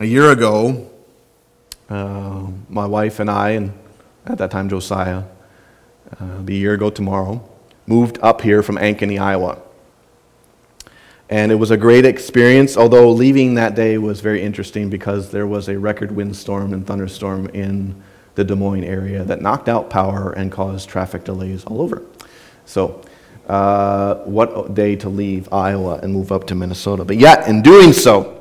A year ago, uh, my wife and I, and at that time Josiah, uh, a year ago tomorrow, moved up here from Ankeny, Iowa. And it was a great experience, although leaving that day was very interesting because there was a record windstorm and thunderstorm in the Des Moines area that knocked out power and caused traffic delays all over. So, uh, what day to leave Iowa and move up to Minnesota. But yet, in doing so,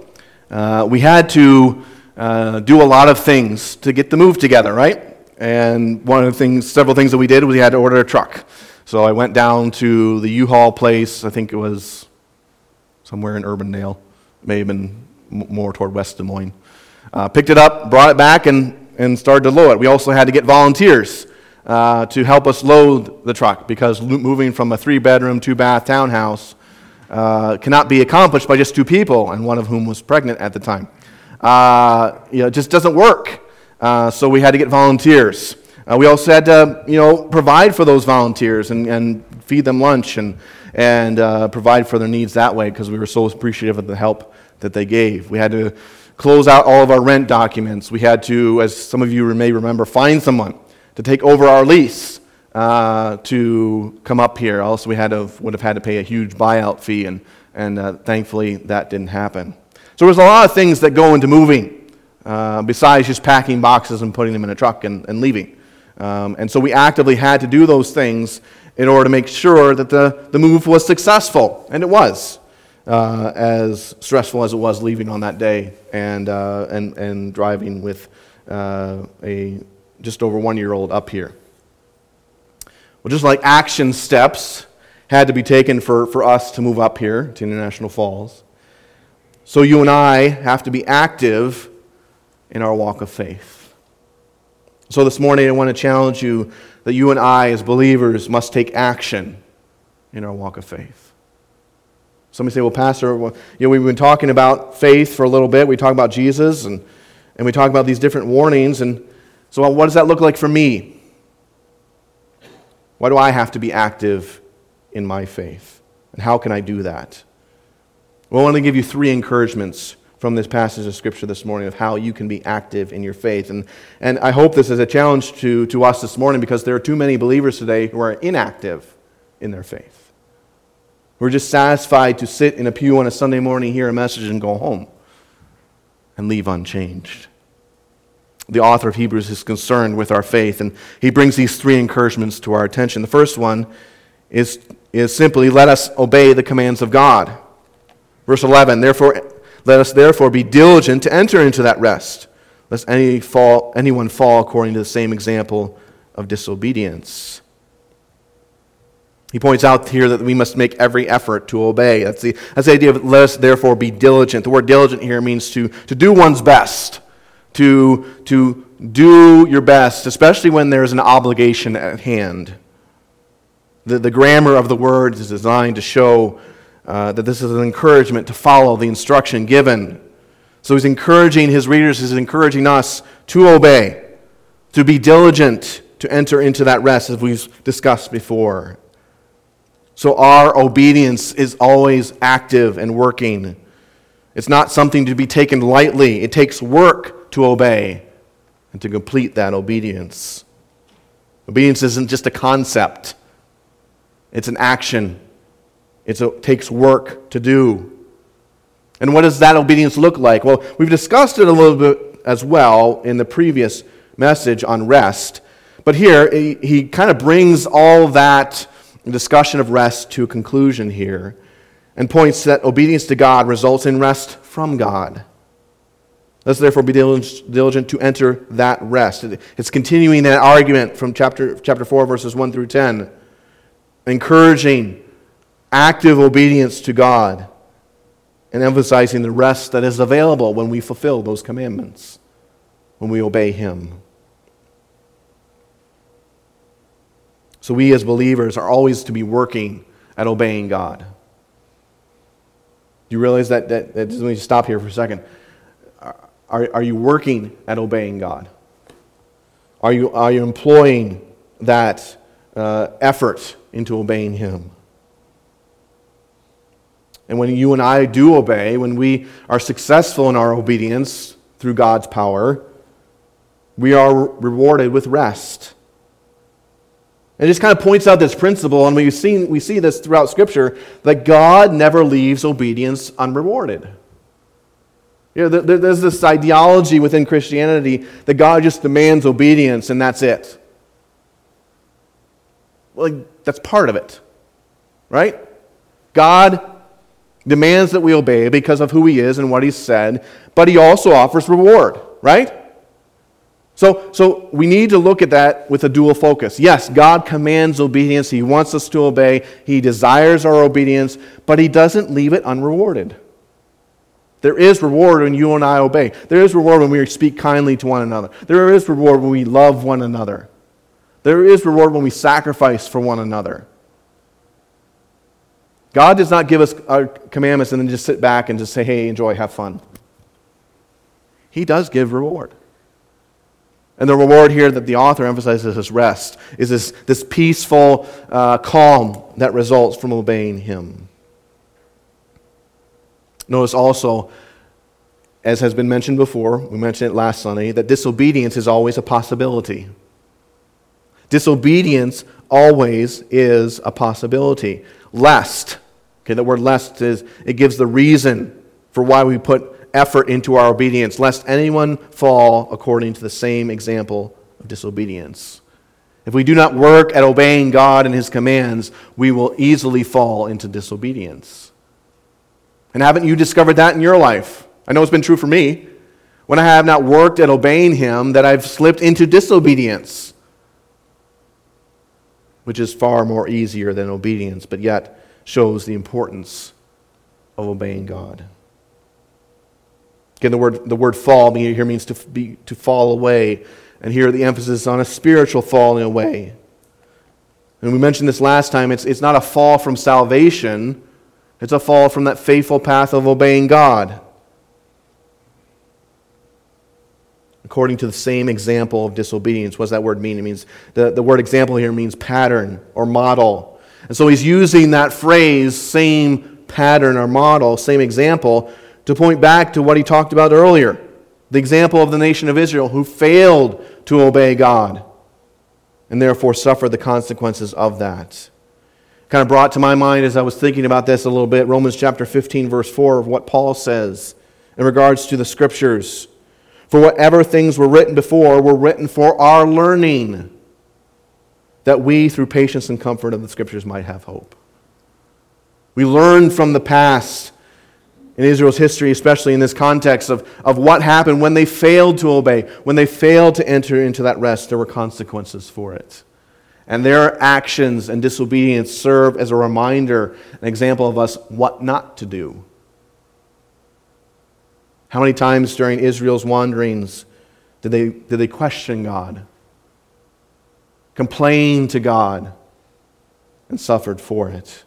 uh, we had to uh, do a lot of things to get the move together, right? And one of the things, several things that we did was we had to order a truck. So I went down to the U-Haul place. I think it was somewhere in Urbandale, may have been more toward West Des Moines. Uh, picked it up, brought it back, and, and started to load it. We also had to get volunteers uh, to help us load the truck because moving from a three bedroom, two bath townhouse uh, cannot be accomplished by just two people, and one of whom was pregnant at the time. Uh, you know, it just doesn't work. Uh, so we had to get volunteers. Uh, we also had to, you know, provide for those volunteers and, and feed them lunch and, and uh, provide for their needs that way because we were so appreciative of the help that they gave. We had to close out all of our rent documents. We had to, as some of you may remember, find someone to take over our lease uh, to come up here. Also, we had to, would have had to pay a huge buyout fee, and, and uh, thankfully that didn't happen. So there's a lot of things that go into moving uh, besides just packing boxes and putting them in a truck and, and leaving. Um, and so we actively had to do those things in order to make sure that the, the move was successful. And it was, uh, as stressful as it was leaving on that day and, uh, and, and driving with uh, a just over one year old up here. Well, just like action steps had to be taken for, for us to move up here to International Falls, so you and I have to be active in our walk of faith. So this morning, I want to challenge you that you and I, as believers, must take action in our walk of faith. Somebody say, well, Pastor, well, you know, we've been talking about faith for a little bit. We talk about Jesus and, and we talk about these different warnings. And so, what does that look like for me? Why do I have to be active in my faith? And how can I do that? Well, I want to give you three encouragements from this passage of Scripture this morning of how you can be active in your faith. And, and I hope this is a challenge to, to us this morning because there are too many believers today who are inactive in their faith. We're just satisfied to sit in a pew on a Sunday morning, hear a message, and go home and leave unchanged. The author of Hebrews is concerned with our faith, and he brings these three encouragements to our attention. The first one is, is simply let us obey the commands of God. Verse 11, therefore, let us therefore be diligent to enter into that rest, lest any fall, anyone fall according to the same example of disobedience. He points out here that we must make every effort to obey. That's the, that's the idea of let us therefore be diligent. The word diligent here means to, to do one's best, to, to do your best, especially when there's an obligation at hand. The, the grammar of the word is designed to show uh, that this is an encouragement to follow the instruction given. So he's encouraging his readers, he's encouraging us to obey, to be diligent to enter into that rest, as we've discussed before. So our obedience is always active and working. It's not something to be taken lightly, it takes work to obey and to complete that obedience. Obedience isn't just a concept, it's an action it takes work to do. And what does that obedience look like? Well, we've discussed it a little bit as well in the previous message on rest. But here, he, he kind of brings all that discussion of rest to a conclusion here and points that obedience to God results in rest from God. Let's therefore be diligent to enter that rest. It's continuing that argument from chapter, chapter 4, verses 1 through 10, encouraging active obedience to God and emphasizing the rest that is available when we fulfill those commandments, when we obey Him. So, we as believers are always to be working at obeying God. Do you realize that? that, that stop here for a second. Are, are you working at obeying God? Are you, are you employing that uh, effort into obeying Him? And when you and I do obey, when we are successful in our obedience, through God's power, we are rewarded with rest. It just kind of points out this principle, and we see, we see this throughout Scripture, that God never leaves obedience unrewarded. You know, there's this ideology within Christianity that God just demands obedience and that's it. Well, that's part of it, right? God demands that we obey because of who He is and what He's said, but He also offers reward, right? So, so we need to look at that with a dual focus. Yes, God commands obedience. He wants us to obey. He desires our obedience, but He doesn't leave it unrewarded. There is reward when you and I obey. There is reward when we speak kindly to one another. There is reward when we love one another. There is reward when we sacrifice for one another. God does not give us our commandments and then just sit back and just say, hey, enjoy, have fun. He does give reward. And the reward here that the author emphasizes is rest, is this, this peaceful uh, calm that results from obeying him. Notice also, as has been mentioned before, we mentioned it last Sunday, that disobedience is always a possibility. Disobedience always is a possibility. Lest, okay, the word lest is, it gives the reason for why we put effort into our obedience, lest anyone fall according to the same example of disobedience. If we do not work at obeying God and His commands, we will easily fall into disobedience. And haven't you discovered that in your life? I know it's been true for me. When I have not worked at obeying Him, that I've slipped into disobedience, which is far more easier than obedience, but yet shows the importance of obeying God. Again, the word, the word fall here means to, be, to fall away. And here the emphasis is on a spiritual falling away. And we mentioned this last time. It's, it's not a fall from salvation, it's a fall from that faithful path of obeying God. According to the same example of disobedience. What does that word mean? It means the, the word example here means pattern or model. And so he's using that phrase, same pattern or model, same example, to point back to what he talked about earlier the example of the nation of Israel who failed to obey God and therefore suffered the consequences of that. Kind of brought to my mind as I was thinking about this a little bit Romans chapter 15, verse 4 of what Paul says in regards to the scriptures. For whatever things were written before were written for our learning, that we, through patience and comfort of the scriptures, might have hope. We learn from the past in Israel's history, especially in this context of, of what happened when they failed to obey, when they failed to enter into that rest, there were consequences for it. And their actions and disobedience serve as a reminder, an example of us what not to do. How many times during Israel's wanderings did they, did they question God, complain to God, and suffered for it?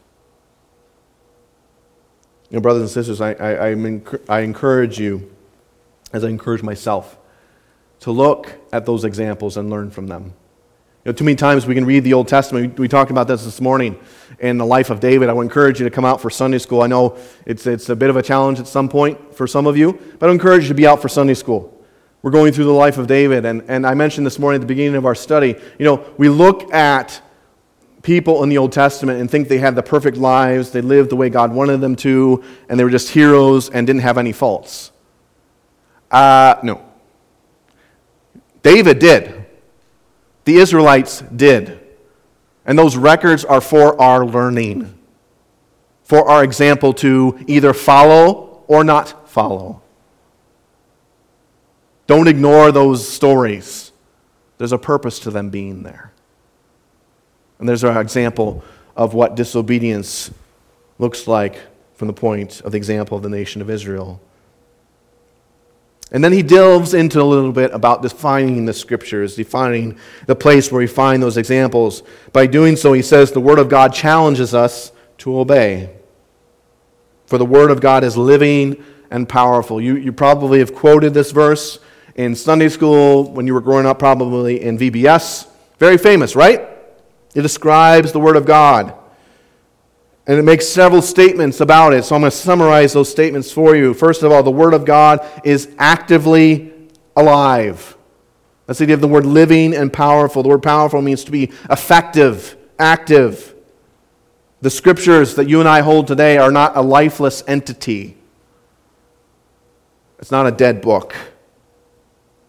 You know, brothers and sisters, I, I, I encourage you, as I encourage myself, to look at those examples and learn from them. You know, too many times we can read the Old Testament. We, talked about this this morning in the life of David. I would encourage you to come out for Sunday school. I know it's, it's a bit of a challenge at some point for some of you, but I encourage you to be out for Sunday school. We're going through the life of David, and, and I mentioned this morning at the beginning of our study, you know, we look at people in the Old Testament and think they had the perfect lives, they lived the way God wanted them to, and they were just heroes and didn't have any faults. Uh, no. David did. The Israelites did. And those records are for our learning, for our example to either follow or not follow. Don't ignore those stories. There's a purpose to them being there. And there's our example of what disobedience looks like from the point of the example of the nation of Israel. And then he delves into a little bit about defining the scriptures, defining the place where we find those examples. By doing so, he says the Word of God challenges us to obey. For the Word of God is living and powerful. You, you probably have quoted this verse in Sunday school when you were growing up, probably in VBS. Very famous, right? It describes the Word of God. And it makes several statements about it. So I'm going to summarize those statements for you. First of all, the Word of God is actively alive. That's the idea of the word living and powerful. The word powerful means to be effective, active. The scriptures that you and I hold today are not a lifeless entity, it's not a dead book.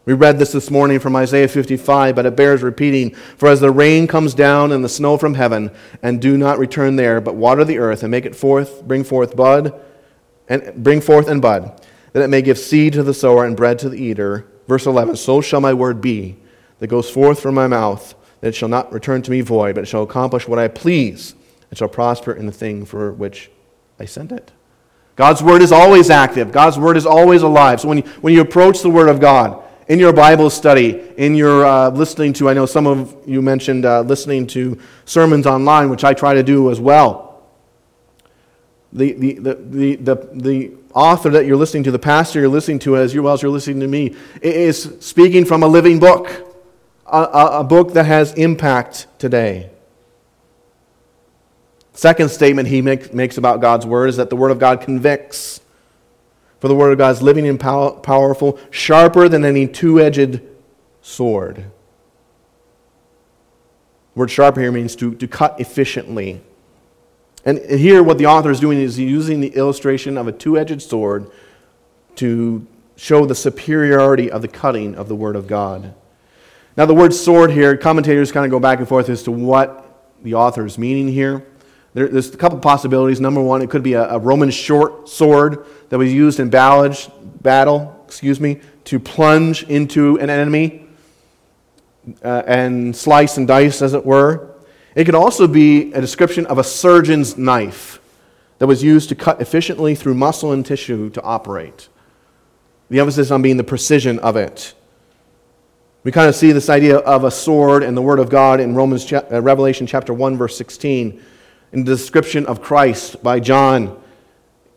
We read this this morning from Isaiah 55, but it bears repeating. For as the rain comes down and the snow from heaven, and do not return there, but water the earth and make it forth, bring forth bud, and bring forth and bud, that it may give seed to the sower and bread to the eater. Verse 11 So shall my word be that goes forth from my mouth, that it shall not return to me void, but it shall accomplish what I please, and shall prosper in the thing for which I sent it. God's word is always active. God's word is always alive. So when you, when you approach the word of God, in your Bible study, in your uh, listening to, I know some of you mentioned uh, listening to sermons online, which I try to do as well. The, the, the, the, the, the author that you're listening to, the pastor you're listening to, as well as you're listening to me, is speaking from a living book, a, a, a book that has impact today. Second statement he make, makes about God's word is that the word of God convicts. For the word of God is living and pow- powerful, sharper than any two edged sword. The word sharper here means to, to cut efficiently. And here, what the author is doing is using the illustration of a two edged sword to show the superiority of the cutting of the Word of God. Now, the word sword here, commentators kind of go back and forth as to what the author is meaning here. There, there's a couple possibilities. Number one, it could be a, a Roman short sword that was used in ballage, battle, excuse me, to plunge into an enemy uh, and slice and dice, as it were. It could also be a description of a surgeon's knife that was used to cut efficiently through muscle and tissue to operate. The emphasis on being the precision of it. We kind of see this idea of a sword and the Word of God in Romans, uh, Revelation chapter 1, verse 16 in the description of Christ by John.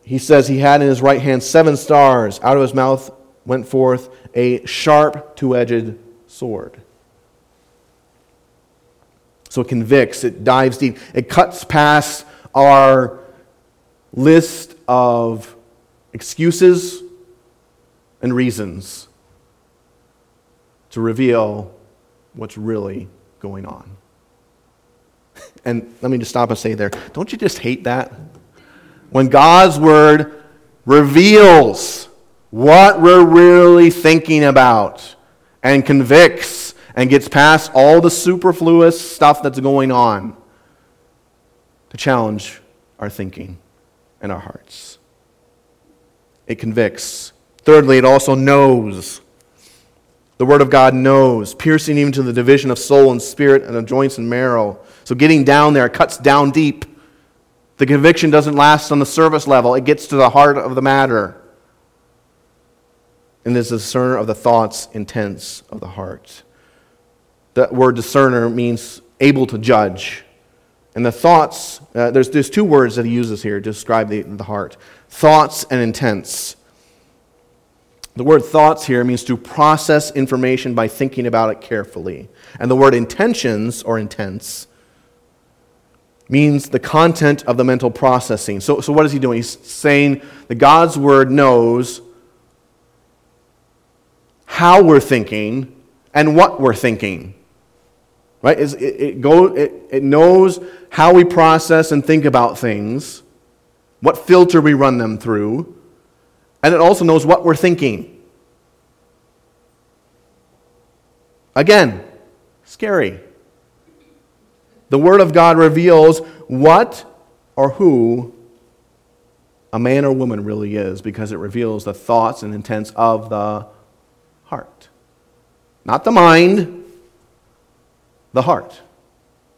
He says he had in his right hand seven stars. Out of his mouth went forth a sharp, two edged sword. So it convicts, it dives deep, it cuts past our list of excuses and reasons to reveal what's really going on. And let me just stop and say there don't you just hate that? When God's word reveals what we're really thinking about and convicts and gets past all the superfluous stuff that's going on to challenge our thinking and our hearts. It convicts. Thirdly, it also knows. The Word of God knows, piercing even to the division of soul and spirit and of joints and marrow. So getting down there it cuts down deep. The conviction doesn't last on the surface level, it gets to the heart of the matter. And is a discerner of the thoughts, intents of the heart. That word discerner means able to judge. And the thoughts, uh, there's, there's two words that he uses here to describe the, the heart thoughts and intents. The word thoughts here means to process information by thinking about it carefully. And the word intentions or intents means the content of the mental processing. So, so what is he doing? He's saying that God's word knows how we're thinking and what we're thinking. Right? It, it, go, it, it knows how we process and think about things, what filter we run them through, and it also knows what we're thinking. Again, scary. The Word of God reveals what or who a man or woman really is because it reveals the thoughts and intents of the heart. Not the mind, the heart.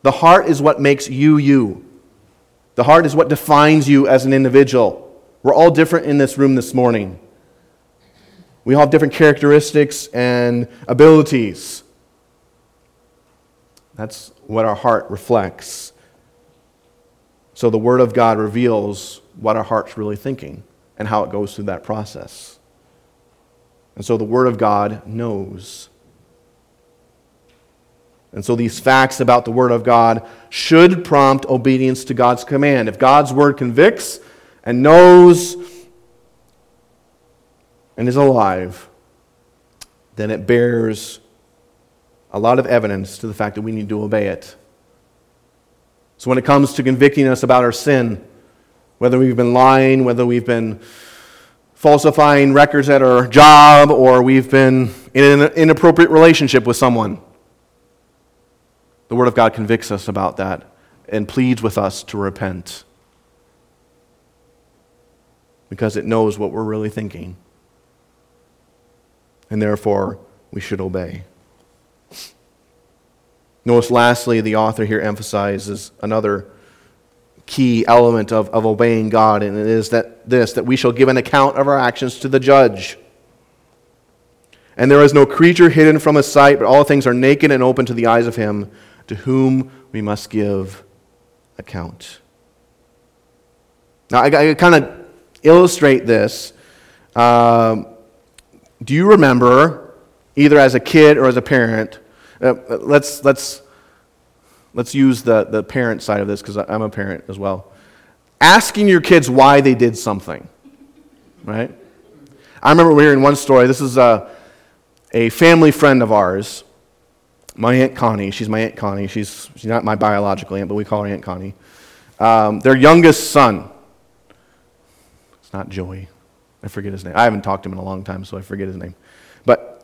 The heart is what makes you you. The heart is what defines you as an individual. We're all different in this room this morning. We all have different characteristics and abilities. That's what our heart reflects. So the Word of God reveals what our heart's really thinking and how it goes through that process. And so the Word of God knows. And so these facts about the Word of God should prompt obedience to God's command. If God's Word convicts and knows and is alive, then it bears a lot of evidence to the fact that we need to obey it. So when it comes to convicting us about our sin, whether we've been lying, whether we've been falsifying records at our job, or we've been in an inappropriate relationship with someone, the Word of God convicts us about that and pleads with us to repent because it knows what we're really thinking. And therefore, we should obey. Notice, lastly, the author here emphasizes another key element of, of obeying God, and it is that this that we shall give an account of our actions to the judge. And there is no creature hidden from his sight, but all things are naked and open to the eyes of him to whom we must give account. Now, I, I kind of illustrate this. Um, do you remember, either as a kid or as a parent, uh, let's, let's, let's use the, the parent side of this because I'm a parent as well. Asking your kids why they did something, right? I remember hearing one story. This is a, a family friend of ours my Aunt Connie. She's my Aunt Connie. She's, she's not my biological aunt, but we call her Aunt Connie. Um, their youngest son, it's not Joey. I forget his name. I haven't talked to him in a long time, so I forget his name. But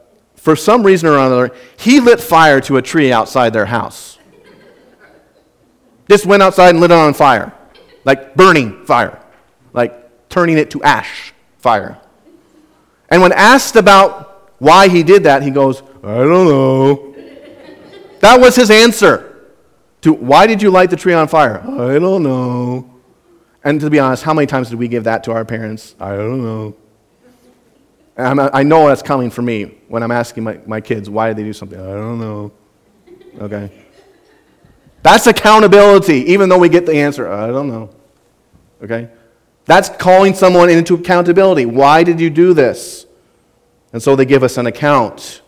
for some reason or another, he lit fire to a tree outside their house. Just went outside and lit it on fire. Like burning fire. Like turning it to ash fire. And when asked about why he did that, he goes, I don't know. That was his answer to why did you light the tree on fire? I don't know. And to be honest, how many times did we give that to our parents? I don't know. And i know that's coming from me when I'm asking my, my kids, why did they do something? I don't know. Okay. That's accountability, even though we get the answer, I don't know. Okay? That's calling someone into accountability. Why did you do this? And so they give us an account.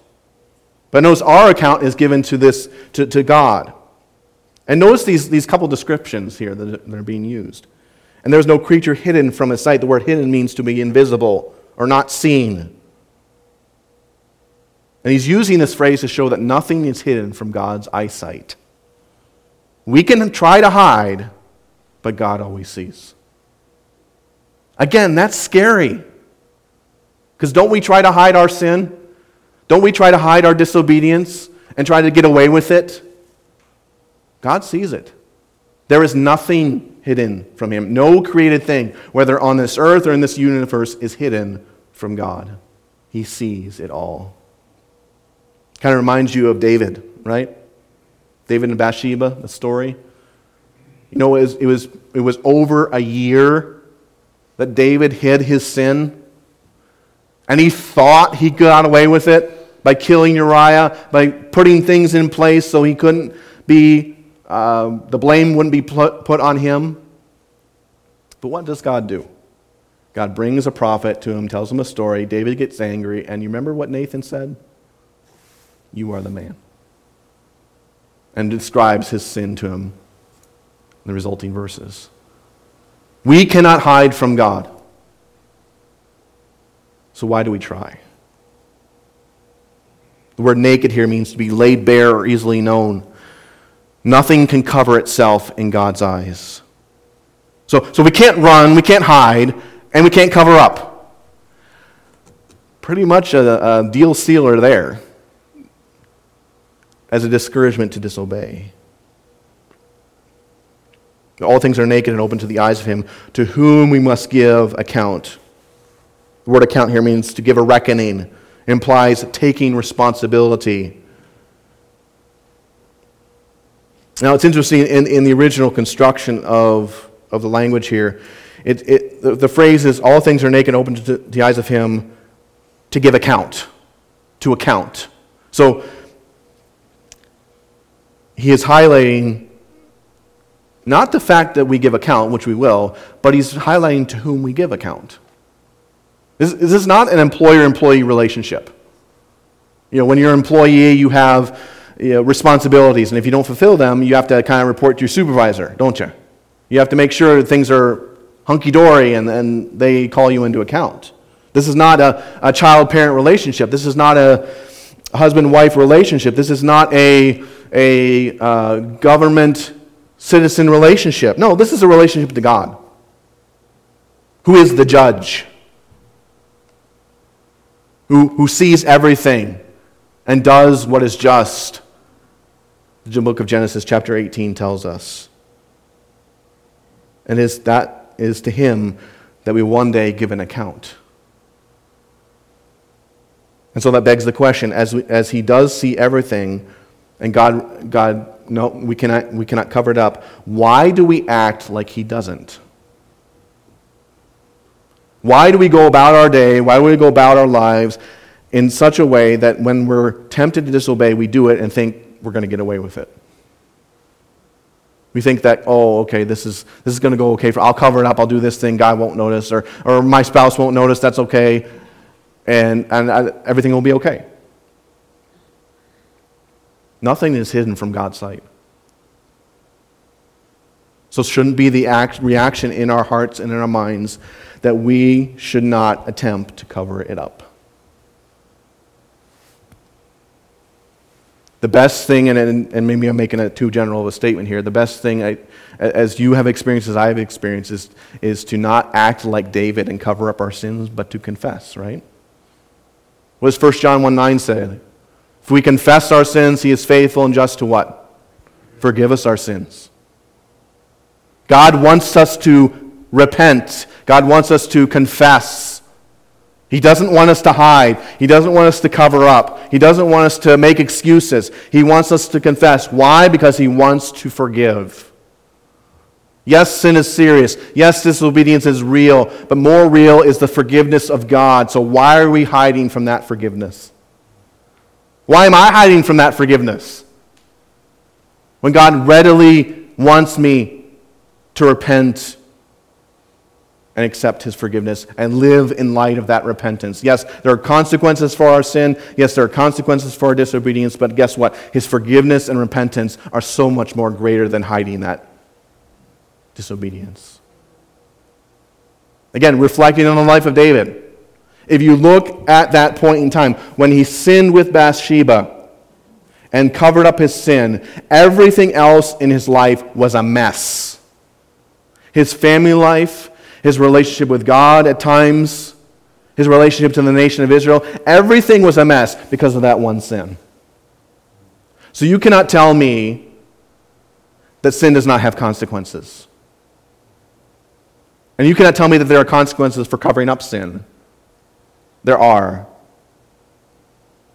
But notice our account is given to this to, to God. And notice these, these couple descriptions here that are being used. And there's no creature hidden from his sight. The word hidden means to be invisible or not seen. And he's using this phrase to show that nothing is hidden from God's eyesight. We can try to hide, but God always sees. Again, that's scary. Because don't we try to hide our sin? Don't we try to hide our disobedience and try to get away with it? God sees it. There is nothing hidden from Him. No created thing, whether on this earth or in this universe, is hidden from God. He sees it all. Kind of reminds you of David, right? David and Bathsheba, the story. You know, it was, it was, it was over a year that David hid his sin and he thought he got away with it by killing Uriah, by putting things in place so he couldn't be, uh, the blame wouldn't be put on him. But what does God do? God brings a prophet to him, tells him a story. David gets angry, and you remember what Nathan said? You are the man. And describes his sin to him in the resulting verses. We cannot hide from God. So why do we try? The word naked here means to be laid bare or easily known. Nothing can cover itself in God's eyes. So, so we can't run, we can't hide, and we can't cover up. Pretty much a, a deal sealer there as a discouragement to disobey. All things are naked and open to the eyes of him to whom we must give account. The word account here means to give a reckoning, it implies taking responsibility. Now, it's interesting in, in the original construction of, of the language here, it, it, the, the phrase is all things are naked open to the eyes of him to give account, to account. So, he is highlighting not the fact that we give account, which we will, but he's highlighting to whom we give account. This, this is not an employer employee relationship. You know, when you're an employee, you have you know, responsibilities, and if you don't fulfill them, you have to kind of report to your supervisor, don't you? You have to make sure things are hunky dory and, and they call you into account. This is not a, a child parent relationship. This is not a husband wife relationship. This is not a, a uh, government citizen relationship. No, this is a relationship to God, who is the judge, who, who sees everything and does what is just. The book of Genesis, chapter 18, tells us. And is, that is to him that we one day give an account. And so that begs the question as, we, as he does see everything, and God, God no, we cannot, we cannot cover it up, why do we act like he doesn't? Why do we go about our day? Why do we go about our lives in such a way that when we're tempted to disobey, we do it and think we're going to get away with it? We think that, oh, okay, this is, this is going to go okay. For, I'll cover it up. I'll do this thing. God won't notice. Or, or my spouse won't notice. That's okay. And, and I, everything will be okay. Nothing is hidden from God's sight. So, shouldn't be the act, reaction in our hearts and in our minds that we should not attempt to cover it up. The best thing, and, and maybe I'm making a too general of a statement here, the best thing, I, as you have experienced, as I have experienced, is, is to not act like David and cover up our sins, but to confess, right? What does 1 John 1 9 say? If we confess our sins, he is faithful and just to what? Forgive us our sins. God wants us to repent. God wants us to confess. He doesn't want us to hide. He doesn't want us to cover up. He doesn't want us to make excuses. He wants us to confess. Why? Because He wants to forgive. Yes, sin is serious. Yes, disobedience is real. But more real is the forgiveness of God. So why are we hiding from that forgiveness? Why am I hiding from that forgiveness? When God readily wants me to repent and accept his forgiveness and live in light of that repentance. Yes, there are consequences for our sin. Yes, there are consequences for our disobedience, but guess what? His forgiveness and repentance are so much more greater than hiding that disobedience. Again, reflecting on the life of David. If you look at that point in time when he sinned with Bathsheba and covered up his sin, everything else in his life was a mess. His family life, his relationship with God at times, his relationship to the nation of Israel. Everything was a mess because of that one sin. So you cannot tell me that sin does not have consequences. And you cannot tell me that there are consequences for covering up sin. There are.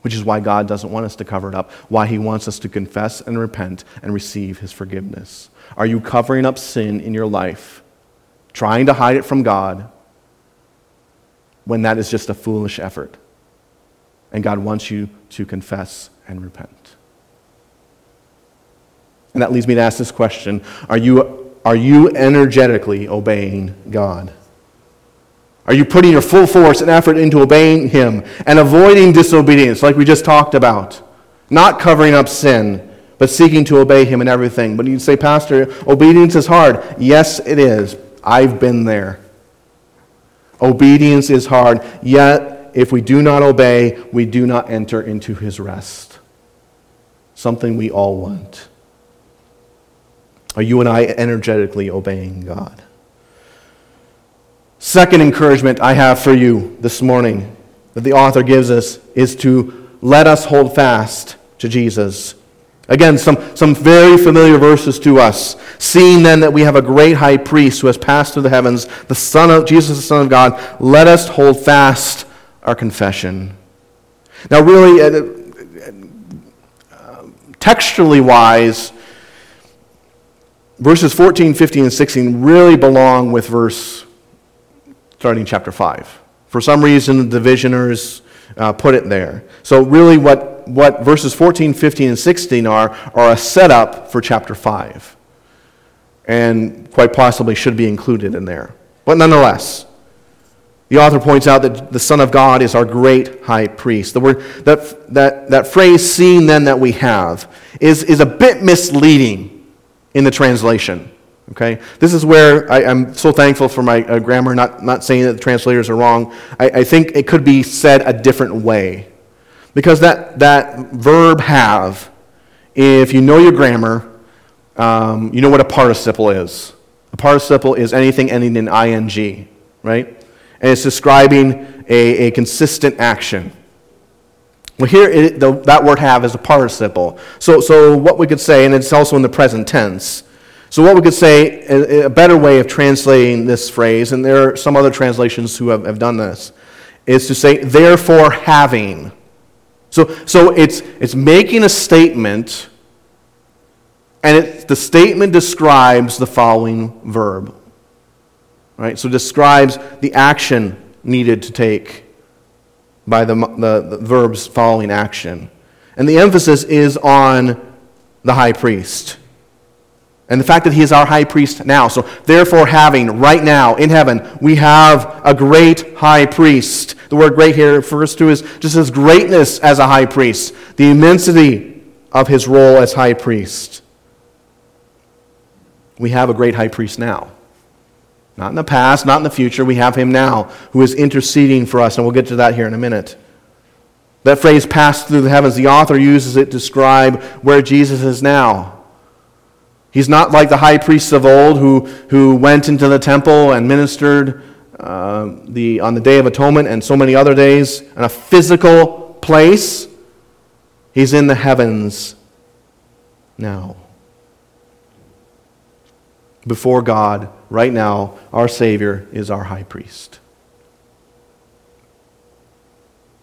Which is why God doesn't want us to cover it up, why He wants us to confess and repent and receive His forgiveness. Are you covering up sin in your life? Trying to hide it from God when that is just a foolish effort. And God wants you to confess and repent. And that leads me to ask this question Are you, are you energetically obeying God? Are you putting your full force and effort into obeying Him and avoiding disobedience, like we just talked about? Not covering up sin, but seeking to obey Him in everything. But you say, Pastor, obedience is hard. Yes, it is. I've been there. Obedience is hard, yet, if we do not obey, we do not enter into his rest. Something we all want. Are you and I energetically obeying God? Second encouragement I have for you this morning that the author gives us is to let us hold fast to Jesus Again, some, some very familiar verses to us. Seeing then that we have a great high priest who has passed through the heavens, the Son of Jesus, the Son of God, let us hold fast our confession. Now, really, uh, uh, textually wise, verses 14, 15, and 16 really belong with verse starting chapter 5. For some reason, the divisioners uh, put it there. So, really, what what verses 14, 15, and 16 are, are a setup for chapter 5. And quite possibly should be included in there. But nonetheless, The author points out that the Son of God is our great high priest. The word, that, that, that phrase, seen then that we have, is, is a bit misleading in the translation. Okay? This is where I, am so thankful for my uh, grammar, not, not saying that the translators are wrong. I, I think it could be said a different way. Because that, that verb have, if you know your grammar, um, you know what a participle is. A participle is anything ending in ing, right? And it's describing a, a consistent action. Well, here it, the, that word have is a participle. So, so what we could say, and it's also in the present tense. So what we could say, a, a better way of translating this phrase, and there are some other translations who have, have done this, is to say, therefore having. So, so it's, it's making a statement and it, the statement describes the following verb. Right? So describes the action needed to take by the, the, the verb's following action. And the emphasis is on the high priest. And the fact that he is our high priest now. So, therefore, having right now in heaven, we have a great high priest. The word great here refers to his, just his greatness as a high priest, the immensity of his role as high priest we have a great high priest now. Not in the past, not in the future. We have him now who is interceding for us, and we'll get to that here in a minute. That phrase, passed through the heavens, the author uses it to describe where Jesus is now. He's not like the high priests of old who, who went into the temple and ministered uh, the, on the Day of Atonement and so many other days in a physical place. He's in the heavens now before God right now, our Savior is our high priest.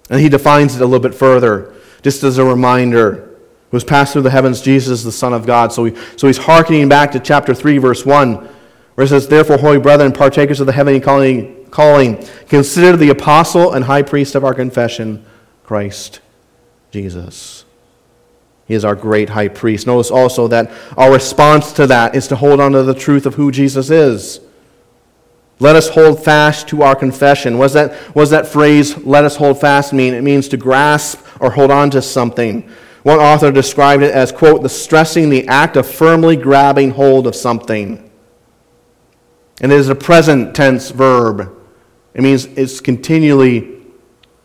And he defines it a little bit further, just as a reminder. Who has passed through the heavens, Jesus, the Son of God. So, he, so he's hearkening back to chapter 3, verse 1, where it says, Therefore, holy brethren, partakers of the heavenly calling, calling, consider the apostle and high priest of our confession, Christ Jesus. He is our great high priest. Notice also that our response to that is to hold on to the truth of who Jesus is. Let us hold fast to our confession. Does that, does that phrase, let us hold fast, mean? It means to grasp or hold on to something. One author described it as, quote, the stressing the act of firmly grabbing hold of something. And it is a present tense verb. It means it's continually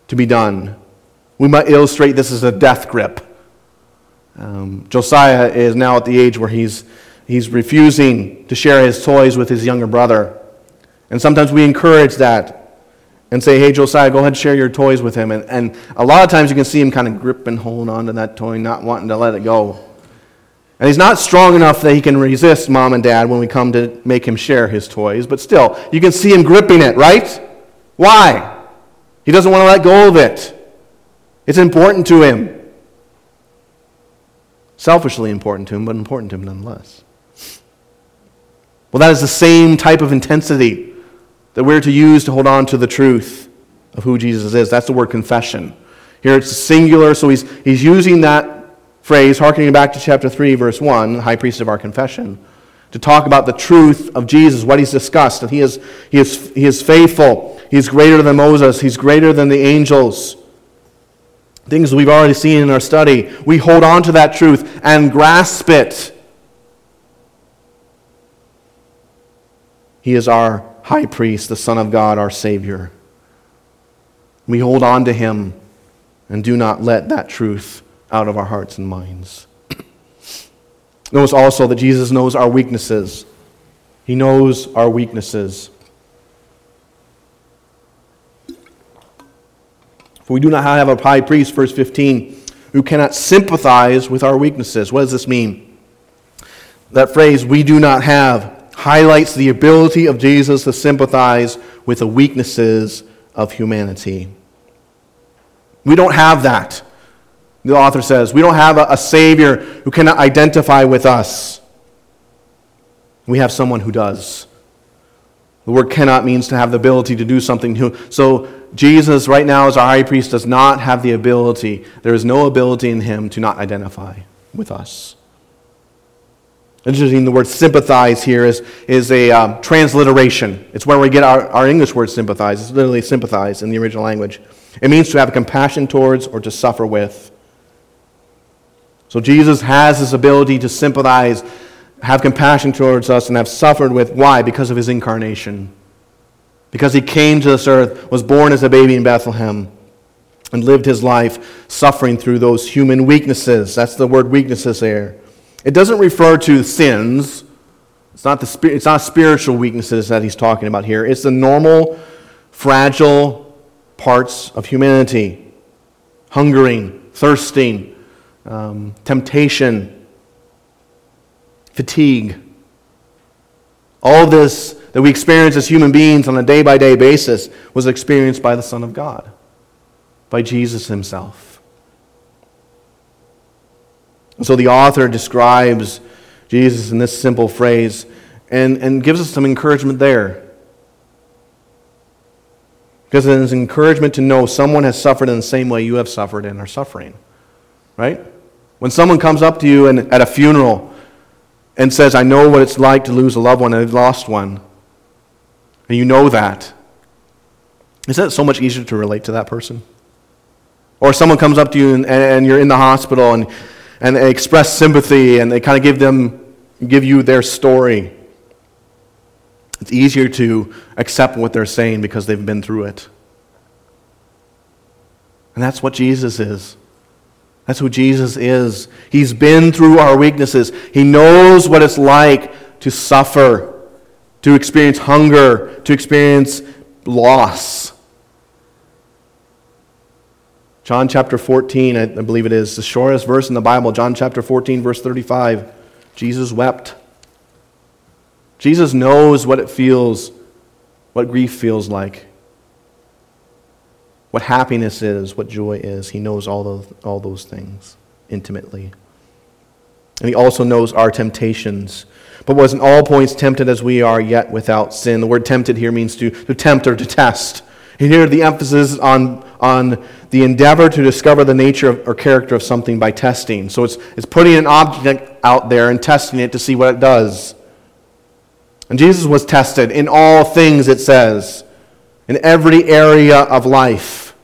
to be done. We might illustrate this as a death grip. Um, Josiah is now at the age where he's, he's refusing to share his toys with his younger brother. And sometimes we encourage that and say, hey, Josiah, go ahead and share your toys with him. And, and a lot of times you can see him kind of gripping, holding hold on to that toy, not wanting to let it go. And he's not strong enough that he can resist mom and dad when we come to make him share his toys, but still, you can see him gripping it, right? Why? He doesn't want to let go of it. It's important to him selfishly important to him, but important to him nonetheless. Well, that is the same type of intensity that we're to use to hold on to the truth of who Jesus is. That's the word confession. Here it's singular, so he's, he's using that phrase, harkening back to chapter 3, verse 1, high priest of our confession, to talk about the truth of Jesus, what he's discussed, that he is, he is, he is faithful, he's greater than Moses, he's greater than the angels things we've already seen in our study, we hold on to that truth and grasp it. He is our high priest, the Son of God, our Savior. We hold on to him and do not let that truth out of our hearts and minds. Notice also that Jesus knows our weaknesses. He knows our weaknesses. For we do not have a high priest, verse 15, who cannot sympathize with our weaknesses. What does this mean? That phrase, we do not have, highlights the ability of Jesus to sympathize with the weaknesses of humanity. We don't have that. The author says, we don't have a, a Savior who cannot identify with us. We have someone who does. The word cannot means to have the ability to do something. new. So Jesus, right now, as our high priest, does not have the ability, there is no ability in him to not identify with us. Interesting, the word sympathize here is, is a um, transliteration. It's where we get our, our English word sympathize. It's literally sympathize in the original language. It means to have compassion towards or to suffer with. So Jesus has this ability to sympathize, have compassion towards us, and have suffered with. Why? Because of his incarnation. Because he came to this earth, was born as a baby in Bethlehem, and lived his life suffering through those human weaknesses. That's the word weaknesses there. It doesn't refer to sins. It's not, the, it's not spiritual weaknesses that he's talking about here. It's the normal, fragile parts of humanity hungering, thirsting, um, temptation, fatigue. All this that we experience as human beings on a day by day basis was experienced by the Son of God, by Jesus himself. And so the author describes Jesus in this simple phrase and, and gives us some encouragement there. Because it is encouragement to know someone has suffered in the same way you have suffered and are suffering. Right? When someone comes up to you and, at a funeral and says, I know what it's like to lose a loved one and I've lost one, and you know that, isn't it so much easier to relate to that person? Or someone comes up to you and, and you're in the hospital and and they express sympathy and they kind of give them give you their story. It's easier to accept what they're saying because they've been through it. And that's what Jesus is. That's who Jesus is. He's been through our weaknesses. He knows what it's like to suffer, to experience hunger, to experience loss. John chapter 14, I believe it is, the shortest verse in the Bible, John chapter 14, verse 35. Jesus wept. Jesus knows what it feels, what grief feels like, what happiness is, what joy is. He knows all those, all those things intimately. And he also knows our temptations, but was in all points tempted as we are, yet without sin. The word tempted here means to, to tempt or to test. And here the emphasis on, on the endeavor to discover the nature of, or character of something by testing. So it's, it's putting an object out there and testing it to see what it does. And Jesus was tested in all things, it says, in every area of life.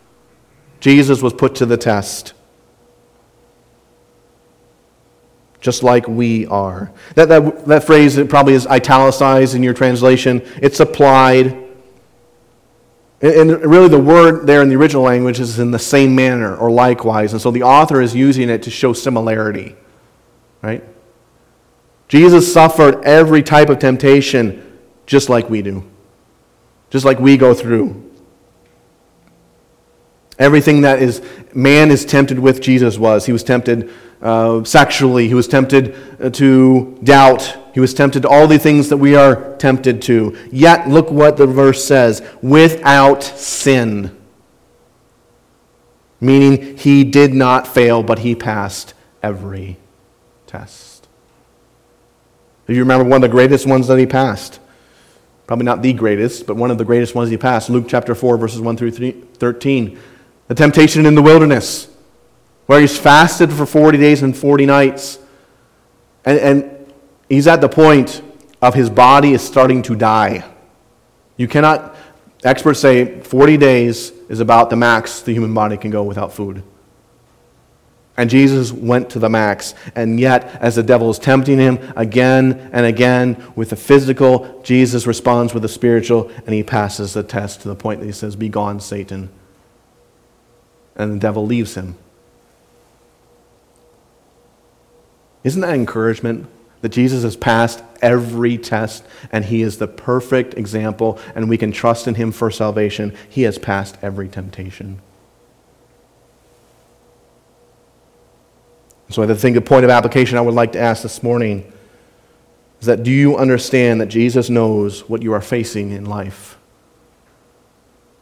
Jesus was put to the test. Just like we are. That, that, that phrase probably is italicized in your translation. It's applied and really, the word there in the original language is in the same manner or likewise. And so the author is using it to show similarity. Right? Jesus suffered every type of temptation just like we do, just like we go through. Everything that is man is tempted with, Jesus was. He was tempted uh, sexually. He was tempted uh, to doubt. He was tempted to all the things that we are tempted to. Yet, look what the verse says without sin. Meaning, he did not fail, but he passed every test. If you remember one of the greatest ones that he passed, probably not the greatest, but one of the greatest ones he passed, Luke chapter 4, verses 1 through 13. The temptation in the wilderness where he's fasted for 40 days and 40 nights. And, and he's at the point of his body is starting to die. You cannot, experts say 40 days is about the max the human body can go without food. And Jesus went to the max. And yet, as the devil is tempting him again and again with the physical, Jesus responds with the spiritual, and he passes the test to the point that he says, Be gone, Satan. And the devil leaves him. Isn't that encouragement? That Jesus has passed every test and he is the perfect example and we can trust in him for salvation. He has passed every temptation. So I think the point of application I would like to ask this morning is that do you understand that Jesus knows what you are facing in life?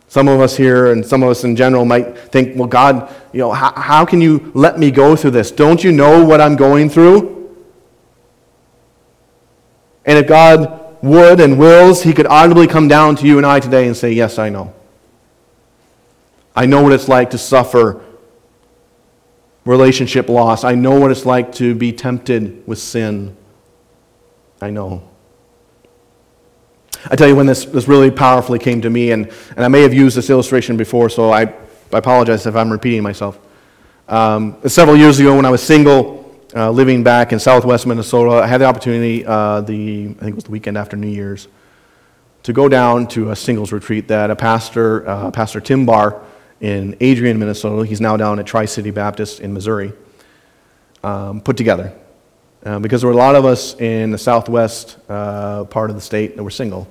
Some of us here and some of us in general might think, well, God, you know, how, how can you let me go through this? Don't you know what I'm going through? And if God would and wills, He could audibly come down to you and I today and say, Yes, I know. I know what it's like to suffer relationship loss. I know what it's like to be tempted with sin. I know. I tell you when this, this really powerfully came to me, and, and I may have used this illustration before, so I, I apologize if I'm repeating myself. Um, several years ago, when I was single, uh, living back in southwest Minnesota, I had the opportunity, uh, the, I think it was the weekend after New Year's, to go down to a singles retreat that a pastor, uh, Pastor Tim Barr in Adrian, Minnesota, he's now down at Tri City Baptist in Missouri, um, put together. Uh, because there were a lot of us in the southwest uh, part of the state that were single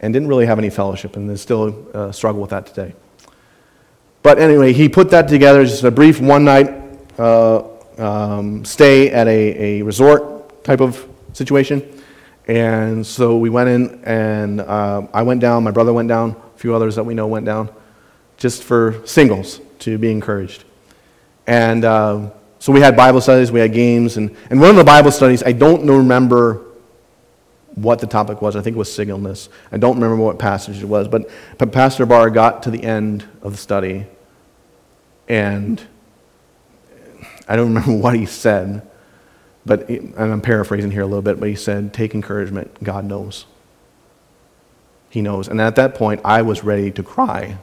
and didn't really have any fellowship, and still uh, struggle with that today. But anyway, he put that together, just a brief one night uh, um, stay at a, a resort type of situation. And so we went in, and uh, I went down, my brother went down, a few others that we know went down, just for singles to be encouraged. And uh, so we had Bible studies, we had games, and, and one of the Bible studies, I don't remember what the topic was. I think it was singleness. I don't remember what passage it was, but, but Pastor Barr got to the end of the study, and I don't remember what he said, but and I'm paraphrasing here a little bit, but he said, "Take encouragement. God knows. He knows." And at that point, I was ready to cry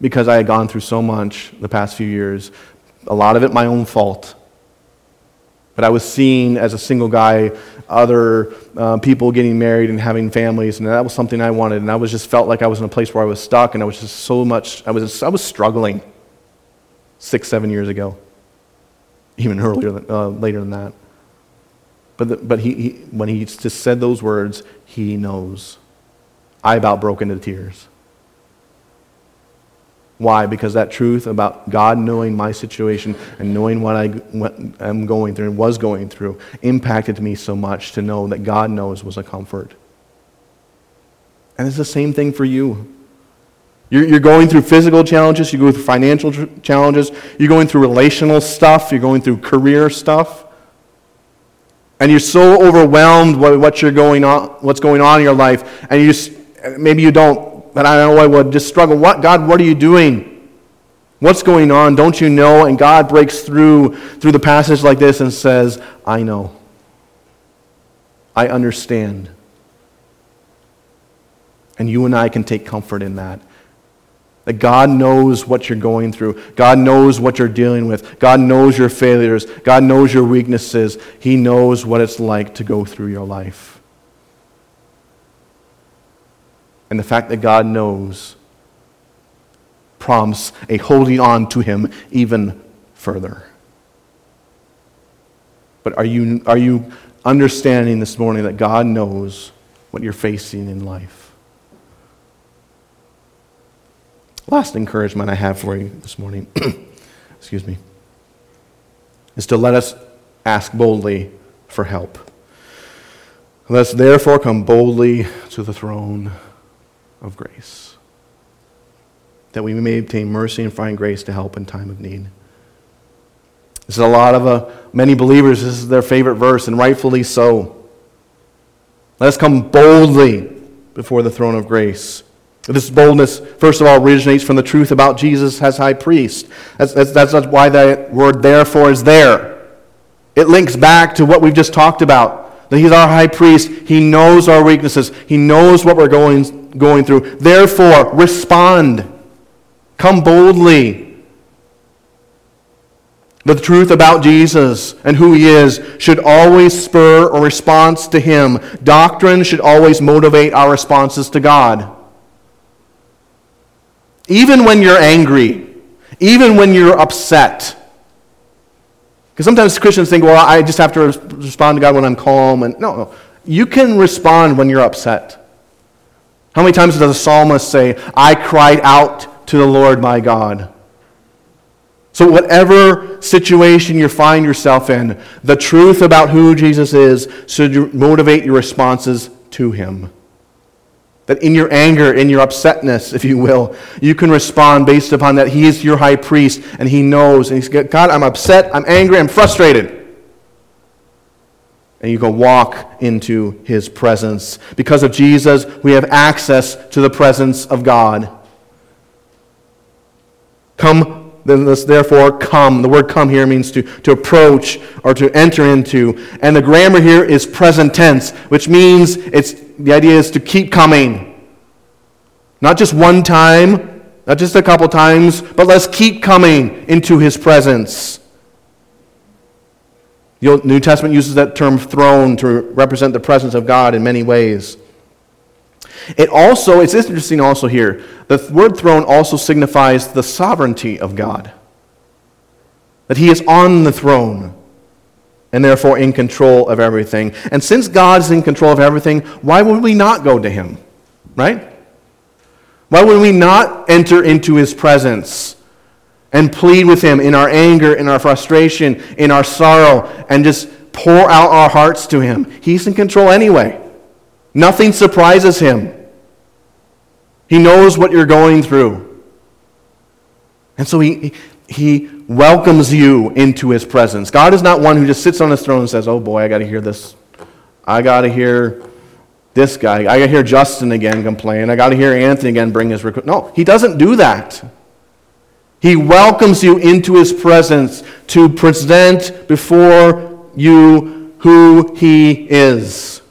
because I had gone through so much the past few years. A lot of it my own fault but I was seeing as a single guy other uh, people getting married and having families, and that was something I wanted. And I was just felt like I was in a place where I was stuck, and I was just so much. I was I was struggling six, seven years ago, even earlier, than, uh, later than that. But the, but he, he when he just said those words, he knows. I about broke into tears. Why? Because that truth about God knowing my situation and knowing what I am going through and was going through impacted me so much to know that God knows was a comfort. And it's the same thing for you. You're, you're going through physical challenges, you go through financial challenges, you're going through relational stuff, you're going through career stuff. And you're so overwhelmed by what you're going on, what's going on in your life, and you just, maybe you don't but I know I would just struggle. What, God, what are you doing? What's going on? Don't you know? And God breaks through through the passage like this and says, I know. I understand. And you and I can take comfort in that. That God knows what you're going through. God knows what you're dealing with. God knows your failures. God knows your weaknesses. He knows what it's like to go through your life. And the fact that God knows prompts a holding on to Him even further. But are you, are you understanding this morning that God knows what you're facing in life? Last encouragement I have for you this morning, excuse me, is to let us ask boldly for help. Let us therefore come boldly to the throne of grace, that we may obtain mercy and find grace to help in time of need. This is a lot of uh, many believers, this is their favorite verse, and rightfully so. Let us come boldly before the throne of grace. This boldness, first of all, originates from the truth about Jesus as high priest. That's, that's, that's why that word therefore is there. It links back to what we've just talked about. That he's our high priest. He knows our weaknesses. He knows what we're going going through. Therefore, respond. Come boldly. The truth about Jesus and who he is should always spur a response to him. Doctrine should always motivate our responses to God. Even when you're angry, even when you're upset. Because sometimes Christians think, well, I just have to respond to God when I'm calm. And no, no. You can respond when you're upset. How many times does the psalmist say, I cried out to the Lord my God? So, whatever situation you find yourself in, the truth about who Jesus is should motivate your responses to him. That in your anger, in your upsetness, if you will, you can respond based upon that he is your high priest and he knows. And he's God, I'm upset, I'm angry, I'm frustrated and you can walk into his presence. Because of Jesus, we have access to the presence of God. Come therefore come. The word come here means to, to approach or to enter into. And the grammar here is present tense, which means it's, the idea is to keep coming. Not just one time, not just a couple times, but let's keep coming into his presence. The New Testament uses that term throne to represent the presence of God in many ways. It also, it's interesting also here, the word throne also signifies the sovereignty of God. That he is on the throne and therefore in control of everything. And since God is in control of everything, why would we not go to him? Right? Why would we not enter into his presence and plead with him in our anger, in our frustration, in our sorrow, and just pour out our hearts to him? He's in control anyway. Nothing surprises him. He knows what you're going through. And so he, he welcomes you into his presence. God is not one who just sits on his throne and says, Oh boy, I got to hear this. I got to hear this guy. I got to hear Justin again complain. I got to hear Anthony again bring his request. No, he doesn't do that. He welcomes you into his presence to present before you who he is.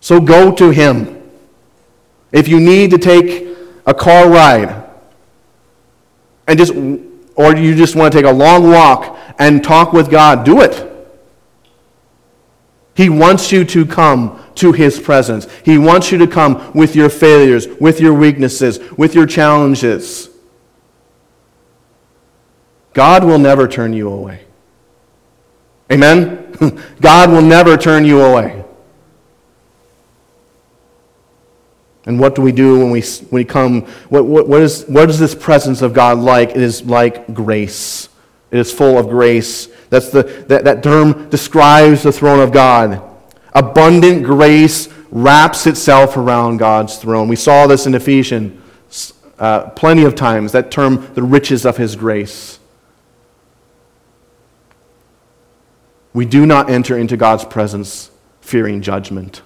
So go to him. If you need to take a car ride, and just, or you just want to take a long walk and talk with God, do it. He wants you to come to His presence. He wants you to come with your failures, with your weaknesses, with your challenges. God will never turn you away. Amen? God will never turn you away. And what do we do when we, when we come? What, what, what, is, what is this presence of God like? It is like grace. It is full of grace. That's the, that, that term describes the throne of God. Abundant grace wraps itself around God's throne. We saw this in Ephesians uh, plenty of times, that term, the riches of his grace. We do not enter into God's presence fearing judgment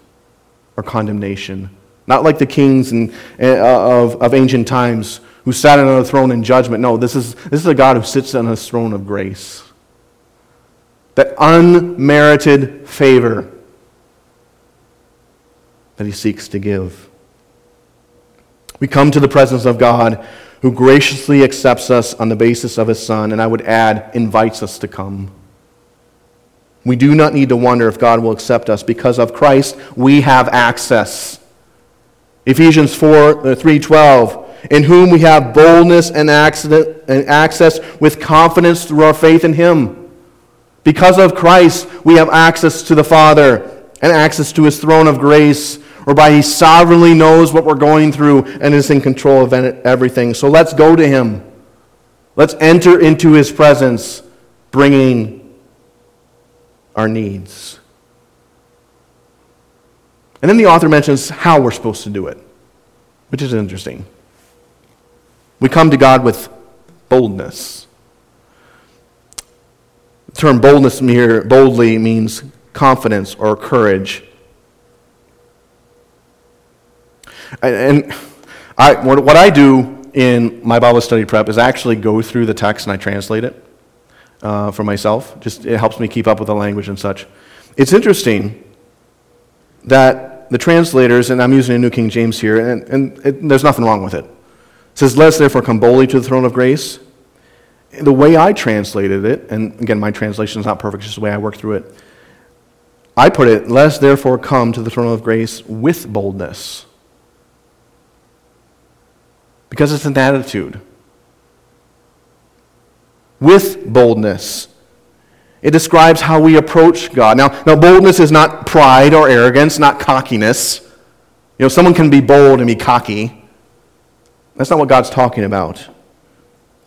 or condemnation not like the kings and, uh, of, of ancient times who sat on a throne in judgment. No, this is, this is a God who sits on his throne of grace. That unmerited favor that he seeks to give. We come to the presence of God who graciously accepts us on the basis of his Son, and I would add, invites us to come. We do not need to wonder if God will accept us. Because of Christ, we have access. Ephesians 4 uh, 3:12 in whom we have boldness and access with confidence through our faith in him. Because of Christ, we have access to the Father and access to his throne of grace, whereby he sovereignly knows what we're going through and is in control of everything. So let's go to him. Let's enter into his presence, bringing our needs. And then the author mentions how we're supposed to do it, which is interesting. We come to God with boldness. The term boldness here, boldly means confidence or courage. And I, what I do in my Bible study prep is actually go through the text and I translate it uh, for myself. Just it helps me keep up with the language and such. It's interesting that the translators, and I'm using a New King James here, and, and it, there's nothing wrong with it. It says, Let us therefore come boldly to the throne of grace. The way I translated it, and again, my translation is not perfect, it's just the way I work through it. I put it, Let us therefore come to the throne of grace with boldness. Because it's an attitude. With boldness. It describes how we approach God. Now, now, boldness is not pride or arrogance, not cockiness. You know, someone can be bold and be cocky. That's not what God's talking about.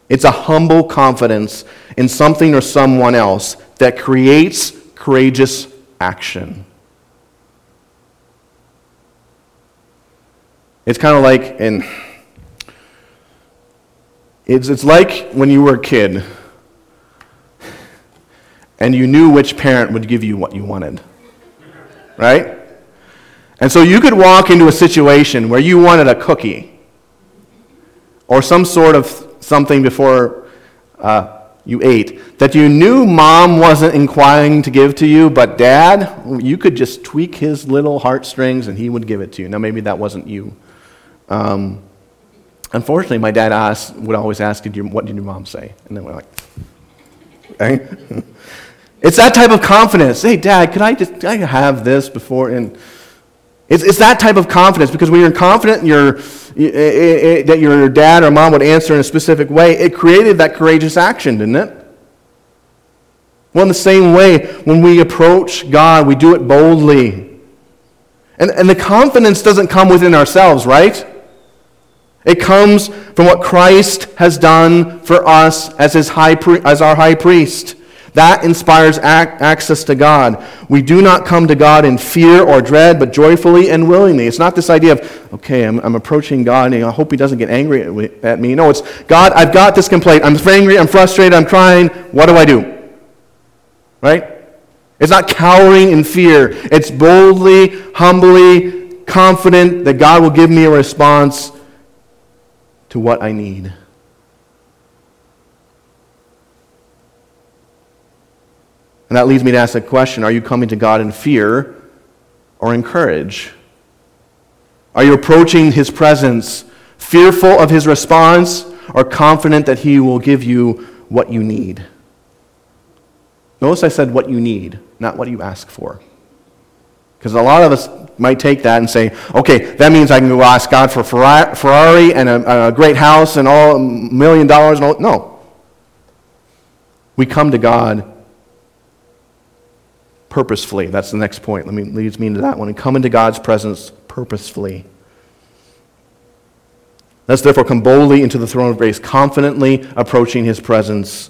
It's a humble confidence in something or someone else that creates courageous action. It's kind of like, and it's, it's like when you were a kid and you knew which parent would give you what you wanted. Right? And so you could walk into a situation where you wanted a cookie or some sort of something before uh, you ate that you knew mom wasn't inquiring to give to you, but dad, you could just tweak his little heartstrings and he would give it to you. Now, maybe that wasn't you. Um, unfortunately, my dad asked, would always ask, did your, what did your mom say? And then we're like, okay. it's that type of confidence. Hey, dad, could I just I have this before? And it's, it's that type of confidence because when you're confident in your, that your dad or mom would answer in a specific way, it created that courageous action, didn't it? Well, in the same way, when we approach God, we do it boldly. And, and the confidence doesn't come within ourselves, right? It comes from what Christ has done for us as, his high as our high priest. That inspires ac- access to God. We do not come to God in fear or dread, but joyfully and willingly. It's not this idea of, okay, I'm, I'm approaching God and I hope He doesn't get angry at, at me. No, it's, God, I've got this complaint. I'm angry, I'm frustrated, I'm crying. What do I do? Right? It's not cowering in fear. It's boldly, humbly, confident that God will give me a response to what I need. And that leads me to ask the question are you coming to God in fear or in courage? Are you approaching His presence fearful of His response or confident that He will give you what you need? Notice I said what you need, not what you ask for. Because a lot of us might take that and say, okay, that means I can go ask God for Ferrari and a, a great house and all a million dollars and all. No. We come to God purposefully. That's the next point. Let me leads me into that one. And come into God's presence purposefully. Let's therefore come boldly into the throne of grace, confidently approaching his presence.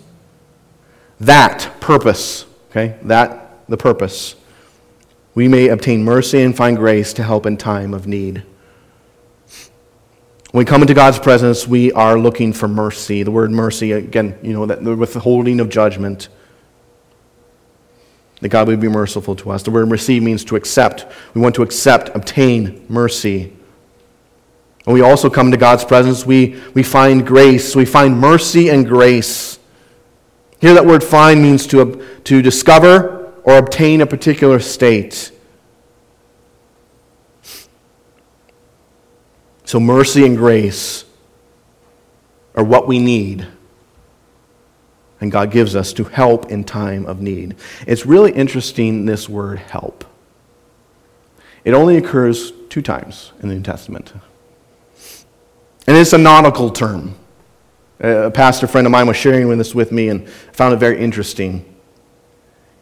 That purpose, okay? That the purpose. We may obtain mercy and find grace to help in time of need. When we come into God's presence, we are looking for mercy. The word mercy, again, you know, that the withholding of judgment that God would be merciful to us. The word receive means to accept. We want to accept, obtain mercy. When we also come to God's presence, we, we find grace. We find mercy and grace. Here, that word find means to, to discover or obtain a particular state. So, mercy and grace are what we need and God gives us to help in time of need. It's really interesting, this word help. It only occurs two times in the New Testament. And it's a nautical term. A pastor friend of mine was sharing this with me and found it very interesting.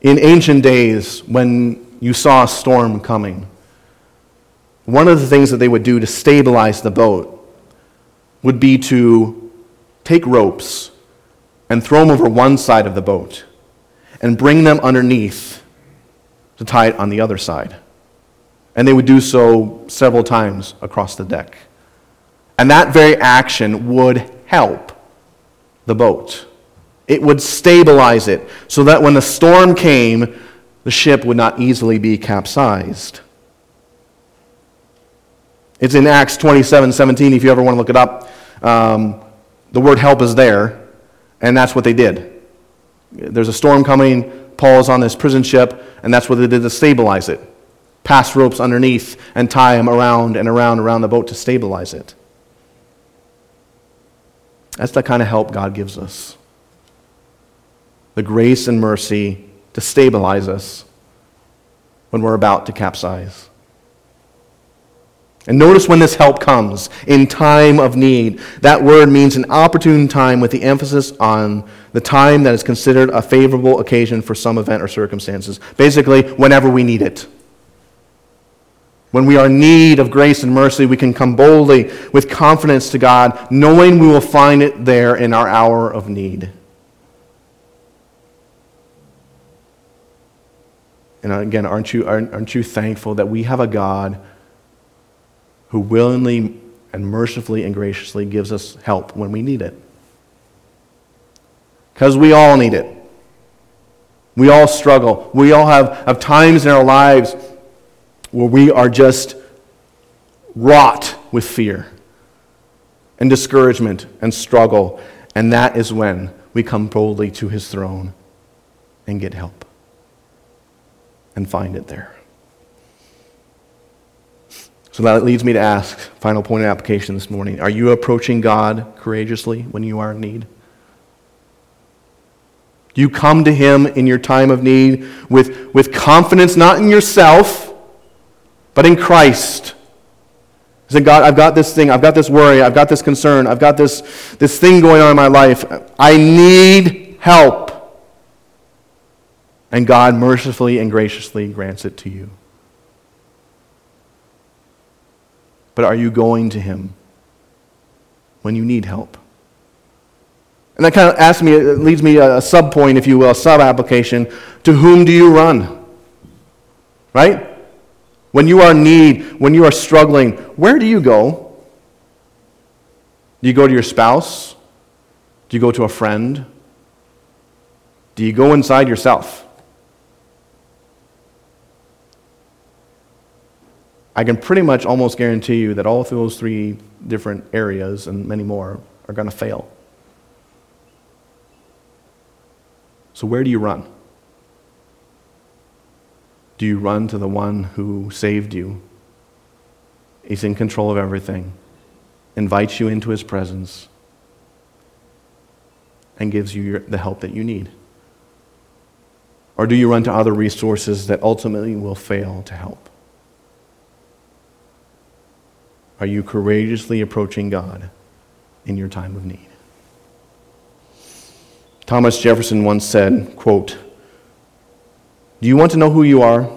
In ancient days, when you saw a storm coming, one of the things that they would do to stabilize the boat would be to take ropes and throw them over one side of the boat and bring them underneath to tie it on the other side. And they would do so several times across the deck. And that very action would help the boat. It would stabilize it so that when the storm came, the ship would not easily be capsized. It's in Acts 27 17, if you ever want to look it up. Um, the word help is there. And that's what they did. There's a storm coming. Paul's on this prison ship, and that's what they did to stabilize it. Pass ropes underneath and tie them around and around around the boat to stabilize it. That's the kind of help God gives us. The grace and mercy to stabilize us when we're about to capsize. And notice when this help comes in time of need. That word means an opportune time with the emphasis on the time that is considered a favorable occasion for some event or circumstances. Basically, whenever we need it. When we are in need of grace and mercy, we can come boldly with confidence to God, knowing we will find it there in our hour of need. And again, aren't you, aren't you thankful that we have a God? Who willingly and mercifully and graciously gives us help when we need it. Because we all need it. We all struggle. We all have, have times in our lives where we are just wrought with fear and discouragement and struggle. And that is when we come boldly to his throne and get help and find it there. So that leads me to ask, final point of application this morning Are you approaching God courageously when you are in need? Do you come to Him in your time of need with, with confidence, not in yourself, but in Christ? Say, God, I've got this thing, I've got this worry, I've got this concern, I've got this, this thing going on in my life. I need help. And God mercifully and graciously grants it to you. But are you going to Him when you need help? And that kind of asks me, it leads me a, sub point, if you will, a sub application. To whom do you run? Right? When you are in need, when you are struggling, where do you go? Do you go to your spouse? Do you go to a friend? Do you go inside yourself? I can pretty much almost guarantee you that all those three different areas and many more are going to fail. So, where do you run? Do you run to the one who saved you? He's in control of everything, invites you into his presence, and gives you your, the help that you need? Or do you run to other resources that ultimately will fail to help? Are you courageously approaching God in your time of need? Thomas Jefferson once said, quote, Do you want to know who you are?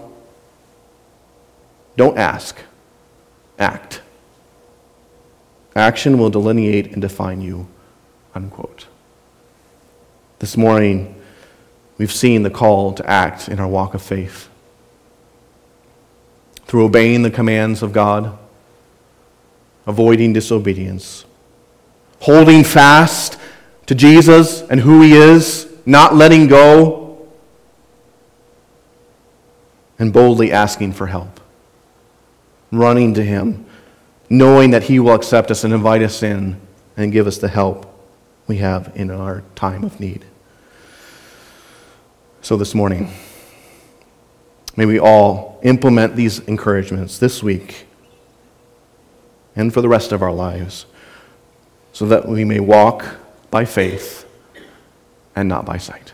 Don't ask, act. Action will delineate and define you, unquote. This morning, we've seen the call to act in our walk of faith. Through obeying the commands of God, avoiding disobedience, holding fast to Jesus and who he is, not letting go, and boldly asking for help, running to him, knowing that he will accept us and invite us in and give us the help we have in our time of need. So this morning, may we all implement these encouragements this week and for the rest of our lives, so that we may walk by faith and not by sight.